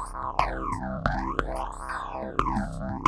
Oh, my God.